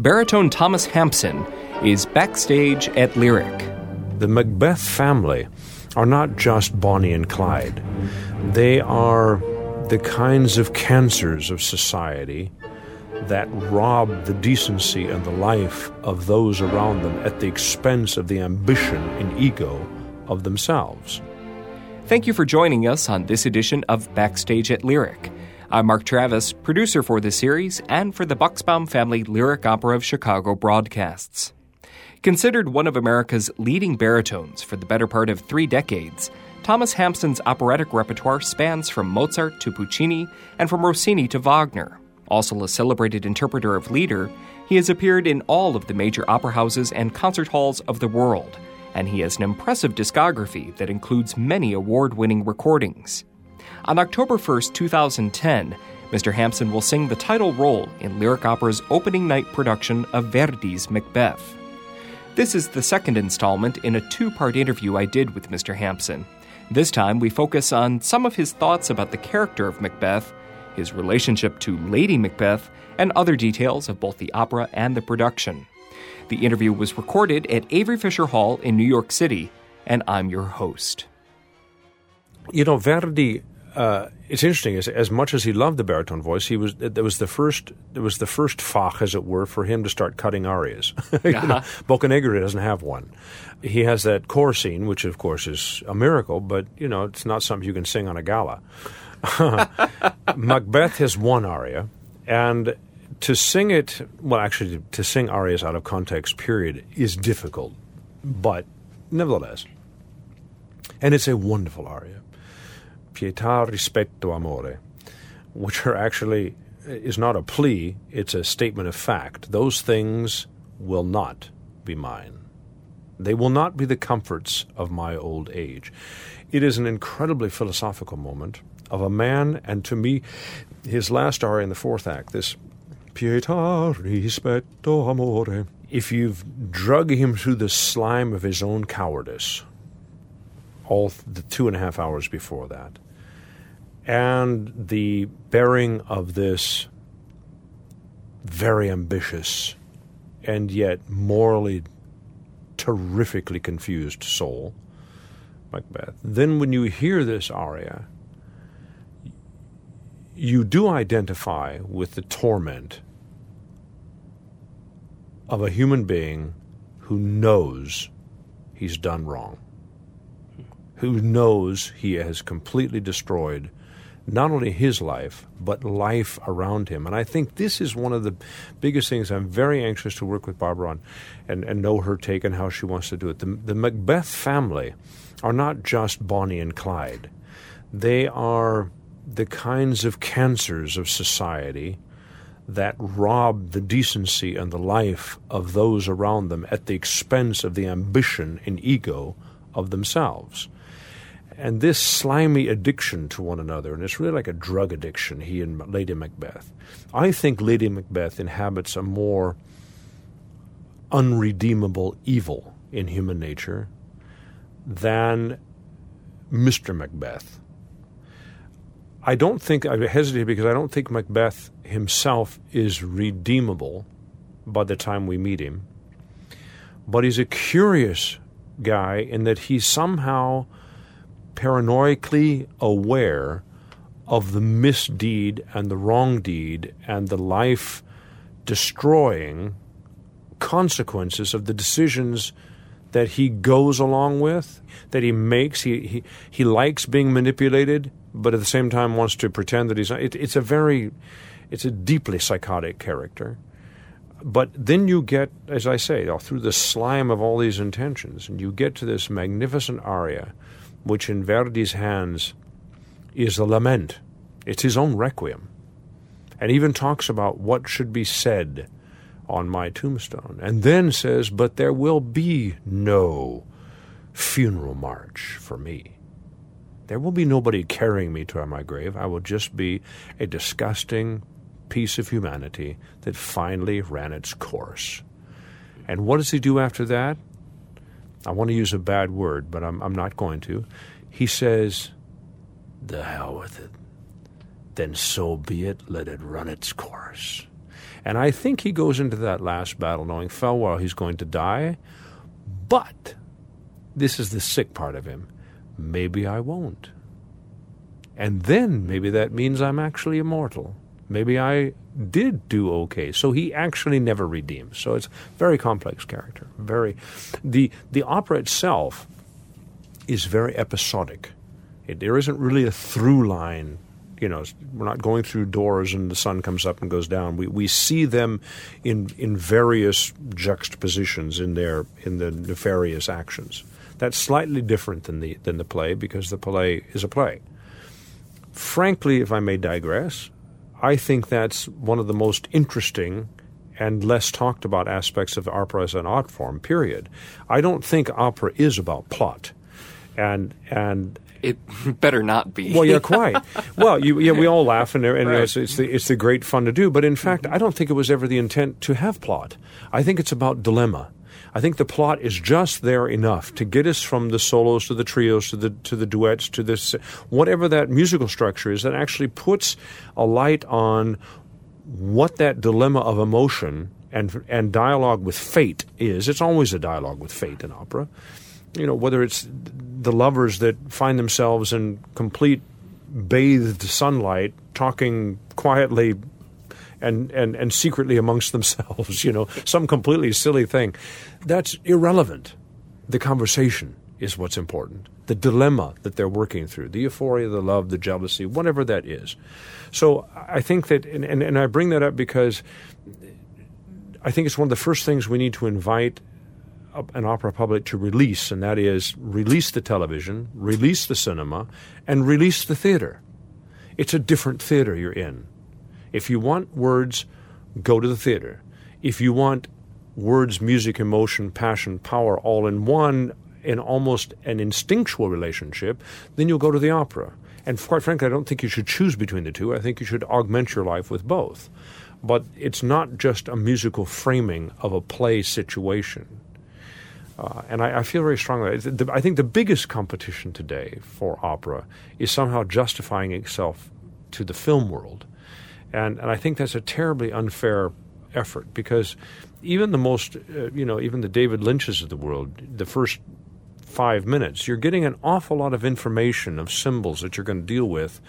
Baritone Thomas Hampson is backstage at Lyric. The Macbeth family are not just Bonnie and Clyde. They are the kinds of cancers of society that rob the decency and the life of those around them at the expense of the ambition and ego of themselves. Thank you for joining us on this edition of Backstage at Lyric. I'm Mark Travis, producer for the series and for the Bucksbaum Family Lyric Opera of Chicago broadcasts. Considered one of America's leading baritones for the better part of three decades, Thomas Hampson's operatic repertoire spans from Mozart to Puccini and from Rossini to Wagner. Also a celebrated interpreter of Lieder, he has appeared in all of the major opera houses and concert halls of the world, and he has an impressive discography that includes many award winning recordings. On October 1, 2010, Mr. Hampson will sing the title role in Lyric Opera's opening night production of Verdi's Macbeth. This is the second installment in a two part interview I did with Mr. Hampson. This time, we focus on some of his thoughts about the character of Macbeth, his relationship to Lady Macbeth, and other details of both the opera and the production. The interview was recorded at Avery Fisher Hall in New York City, and I'm your host. You know, Verdi uh, it's interesting. As, as much as he loved the baritone voice, he was it was the first it was the first fach, as it were, for him to start cutting arias. you uh-huh. know, Boccanegra doesn't have one. He has that core scene, which of course is a miracle, but you know it's not something you can sing on a gala. Macbeth has one aria, and to sing it well, actually, to sing arias out of context, period, is difficult, but nevertheless, and it's a wonderful aria pietà, rispetto, amore, which are actually is not a plea, it's a statement of fact. Those things will not be mine. They will not be the comforts of my old age. It is an incredibly philosophical moment of a man, and to me, his last aria in the fourth act, this pietà, rispetto, amore. If you've drug him through the slime of his own cowardice, all the two and a half hours before that, and the bearing of this very ambitious and yet morally terrifically confused soul, Macbeth. Then, when you hear this aria, you do identify with the torment of a human being who knows he's done wrong, who knows he has completely destroyed not only his life, but life around him. And I think this is one of the biggest things I'm very anxious to work with Barbara on and, and know her take and how she wants to do it. The, the Macbeth family are not just Bonnie and Clyde, they are the kinds of cancers of society that rob the decency and the life of those around them at the expense of the ambition and ego of themselves and this slimy addiction to one another, and it's really like a drug addiction, he and Lady Macbeth. I think Lady Macbeth inhabits a more unredeemable evil in human nature than Mr. Macbeth. I don't think, I hesitate because I don't think Macbeth himself is redeemable by the time we meet him. But he's a curious guy in that he somehow paranoidally aware of the misdeed and the wrong deed and the life destroying consequences of the decisions that he goes along with, that he makes. He, he, he likes being manipulated, but at the same time wants to pretend that he's not. It, it's a very, it's a deeply psychotic character. But then you get, as I say, through the slime of all these intentions, and you get to this magnificent aria which in Verdi's hands is a lament. It's his own requiem. and even talks about what should be said on my tombstone, and then says, But there will be no funeral march for me. There will be nobody carrying me to my grave. I will just be a disgusting piece of humanity that finally ran its course. And what does he do after that? I want to use a bad word, but I'm, I'm not going to. He says, The hell with it. Then so be it, let it run its course. And I think he goes into that last battle knowing full well he's going to die, but this is the sick part of him. Maybe I won't. And then maybe that means I'm actually immortal. Maybe I did do okay. So he actually never redeems. So it's a very complex character. Very the the opera itself is very episodic. It, there isn't really a through line you know, we're not going through doors and the sun comes up and goes down. We we see them in in various juxtapositions in their in the nefarious actions. That's slightly different than the than the play because the play is a play. Frankly, if I may digress, I think that's one of the most interesting and less talked about aspects of opera as an art form. Period. I don't think opera is about plot, and and it better not be. well, yeah, quite. well, you, yeah, we all laugh, and, and right. it's, it's, the, it's the great fun to do. But in fact, I don't think it was ever the intent to have plot. I think it's about dilemma. I think the plot is just there enough to get us from the solos to the trios to the to the duets to this whatever that musical structure is that actually puts a light on what that dilemma of emotion and and dialogue with fate is. It's always a dialogue with fate in opera you know, whether it's the lovers that find themselves in complete bathed sunlight talking quietly and, and, and secretly amongst themselves, you know, some completely silly thing. That's irrelevant. The conversation is what's important. The dilemma that they're working through, the euphoria, the love, the jealousy, whatever that is. So I think that, and, and, and I bring that up because I think it's one of the first things we need to invite an opera public to release, and that is release the television, release the cinema, and release the theater. It's a different theater you're in. If you want words, go to the theater. If you want words, music, emotion, passion, power all in one, in almost an instinctual relationship, then you'll go to the opera. And quite frankly, I don't think you should choose between the two. I think you should augment your life with both. But it's not just a musical framing of a play situation. Uh, and I, I, feel very strongly. The, I think the biggest competition today for opera is somehow justifying itself to the film world, and and I think that's a terribly unfair effort because even the most, uh, you know, even the David Lynch's of the world, the first five minutes, you're getting an awful lot of information of symbols that you're going to deal with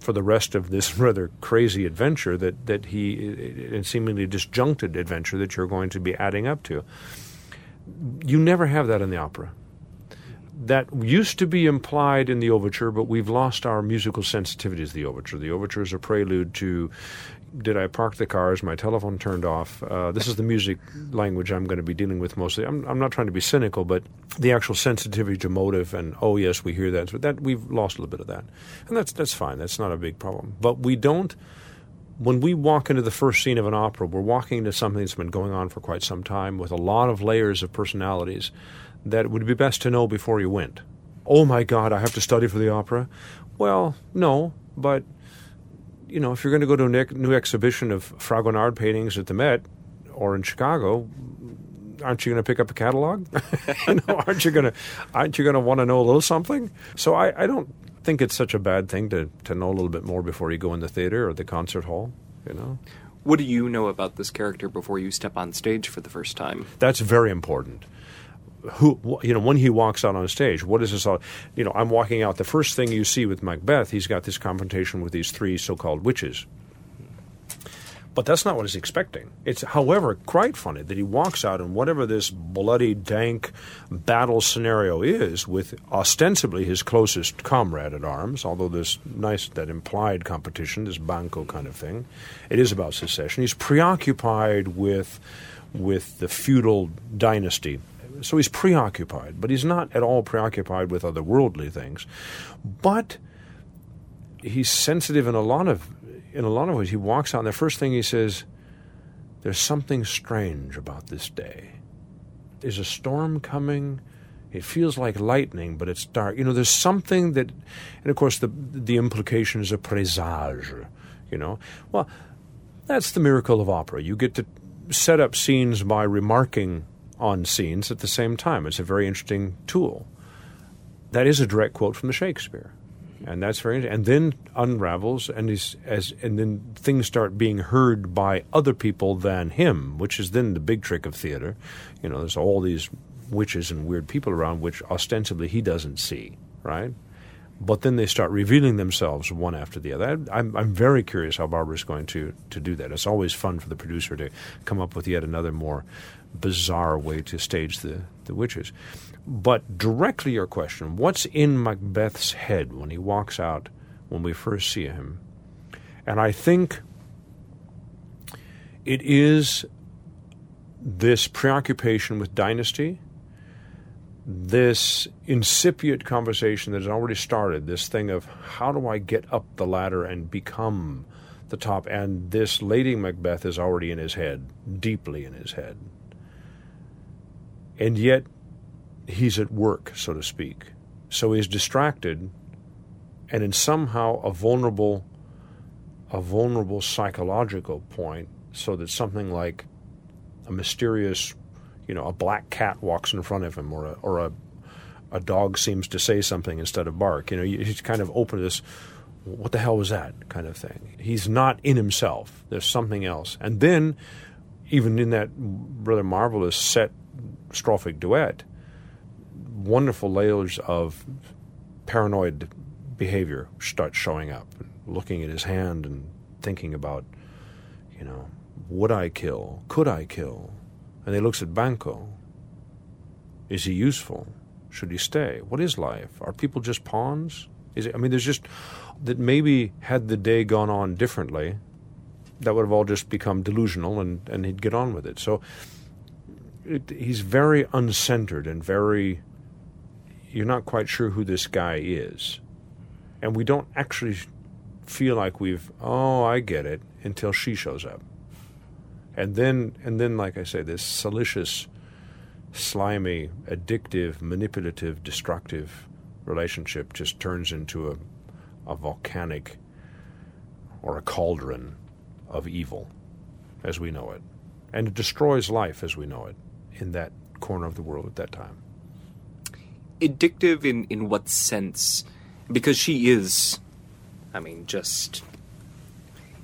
for the rest of this rather crazy adventure that that he and seemingly disjuncted adventure that you're going to be adding up to. You never have that in the opera. That used to be implied in the overture, but we've lost our musical sensitivity to the overture. The overture is a prelude to did I park the car? cars? My telephone turned off. Uh, this is the music language I'm going to be dealing with mostly. I'm, I'm, not trying to be cynical, but the actual sensitivity to motive and oh yes, we hear that. But that we've lost a little bit of that, and that's that's fine. That's not a big problem. But we don't when we walk into the first scene of an opera, we're walking into something that's been going on for quite some time with a lot of layers of personalities that it would be best to know before you went. Oh my God, I have to study for the opera? Well, no, but you know, if you're going to go to a new exhibition of Fragonard paintings at the Met or in Chicago, aren't you going to pick up a catalog? you know, aren't you going to aren't you going to want to know a little something? So I, I don't think it's such a bad thing to, to know a little bit more before you go in the theater or the concert hall, you know. What do you know about this character before you step on stage for the first time? That's very important. Who you know when he walks out on stage, what is this all? You know, I'm walking out. The first thing you see with Macbeth, he's got this confrontation with these three so-called witches, but that's not what he's expecting. It's, however, quite funny that he walks out in whatever this bloody, dank battle scenario is with ostensibly his closest comrade at arms, although this nice, that implied competition, this Banquo kind of thing, it is about secession. He's preoccupied with, with the feudal dynasty. So he's preoccupied, but he's not at all preoccupied with other worldly things. But he's sensitive in a lot of in a lot of ways, he walks out, and the first thing he says, There's something strange about this day. Is a storm coming? It feels like lightning, but it's dark. You know, there's something that, and of course, the the implication is a presage. You know, well, that's the miracle of opera. You get to set up scenes by remarking on scenes at the same time. It's a very interesting tool. That is a direct quote from the Shakespeare and that's very and then unravels and is as and then things start being heard by other people than him which is then the big trick of theater you know there's all these witches and weird people around which ostensibly he doesn't see right but then they start revealing themselves one after the other. I, I'm, I'm very curious how Barbara's going to, to do that. It's always fun for the producer to come up with yet another more bizarre way to stage the, the witches. But directly your question, what's in Macbeth's head when he walks out when we first see him? And I think it is this preoccupation with dynasty, this incipient conversation that has already started, this thing of how do I get up the ladder and become the top, and this Lady Macbeth is already in his head, deeply in his head. And yet he's at work, so to speak. So he's distracted and in somehow a vulnerable a vulnerable psychological point so that something like a mysterious you know a black cat walks in front of him or a, or a a dog seems to say something instead of bark. You know he's kind of open to this what the hell was that? kind of thing. He's not in himself. There's something else. And then even in that rather marvelous set strophic duet wonderful layers of paranoid behavior start showing up, looking at his hand and thinking about, you know, would I kill? Could I kill? And he looks at Banquo. Is he useful? Should he stay? What is life? Are people just pawns? Is it, I mean, there's just that maybe had the day gone on differently, that would have all just become delusional and, and he'd get on with it. So it, he's very uncentered and very you're not quite sure who this guy is. And we don't actually feel like we've, oh, I get it, until she shows up. And then, and then, like I say, this salacious, slimy, addictive, manipulative, destructive relationship just turns into a, a volcanic or a cauldron of evil as we know it. And it destroys life as we know it in that corner of the world at that time addictive in in what sense? Because she is, I mean, just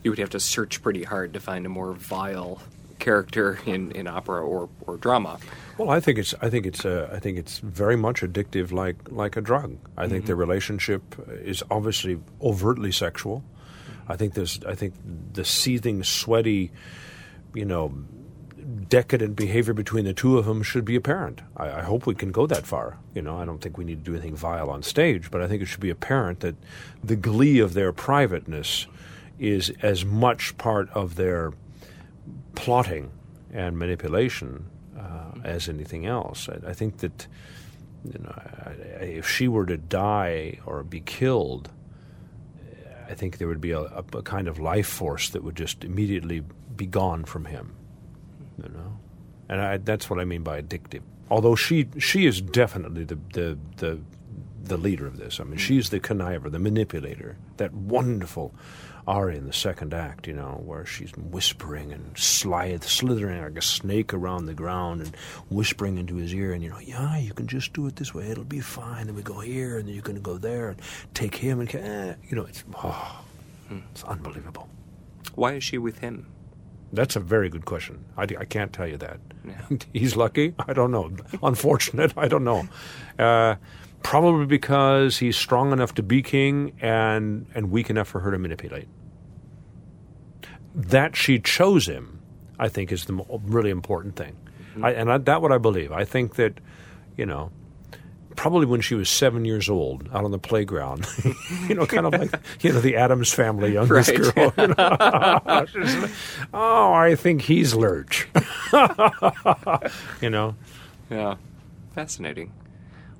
you would have to search pretty hard to find a more vile character in, in opera or, or drama. Well, I think it's I think it's uh, I think it's very much addictive, like like a drug. I mm-hmm. think the relationship is obviously overtly sexual. I think there's I think the seething, sweaty, you know, decadent behavior between the two of them should be apparent. I, I, hope we can go that far. You know, I don't think we need to do anything vile on stage, but I think it should be apparent that the glee of their privateness is as much part of their plotting and manipulation uh, as anything else. I, I, think that you know, I, if she were to die or be killed, I think there would be a, a kind of life force that would just immediately be gone from him you know, and I, that's what I mean by addictive. Although she she is definitely the the the, the leader of this. I mean, she's the conniver, the manipulator. That wonderful aria in the second act, you know, where she's whispering and slide, slithering like a snake around the ground and whispering into his ear, and you know, yeah, you can just do it this way, it'll be fine. Then we go here, and then you're going to go there and take him, and eh, you know, it's oh, it's unbelievable. Why is she with him? That's a very good question. I, I can't tell you that. Yeah. He's lucky? I don't know. Unfortunate? I don't know. Uh, probably because he's strong enough to be king and, and weak enough for her to manipulate. That she chose him, I think, is the really important thing. Mm-hmm. I, and I, that what I believe. I think that, you know, probably when she was seven years old out on the playground. you know, kind of like you know the Addams family youngest right. girl. You know? oh, I think he's Lurch. you know. Yeah, fascinating.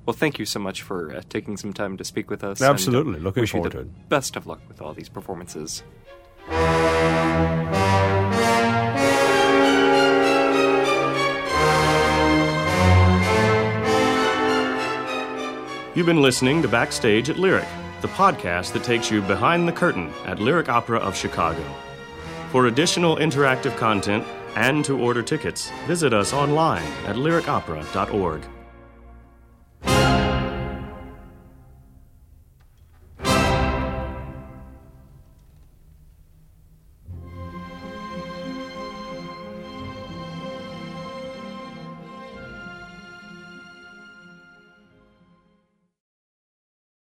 Well, thank you so much for uh, taking some time to speak with us. Absolutely, and, looking wish forward you to it. Best of luck with all these performances. You've been listening to Backstage at Lyric, the podcast that takes you behind the curtain at Lyric Opera of Chicago. For additional interactive content and to order tickets, visit us online at lyricopera.org.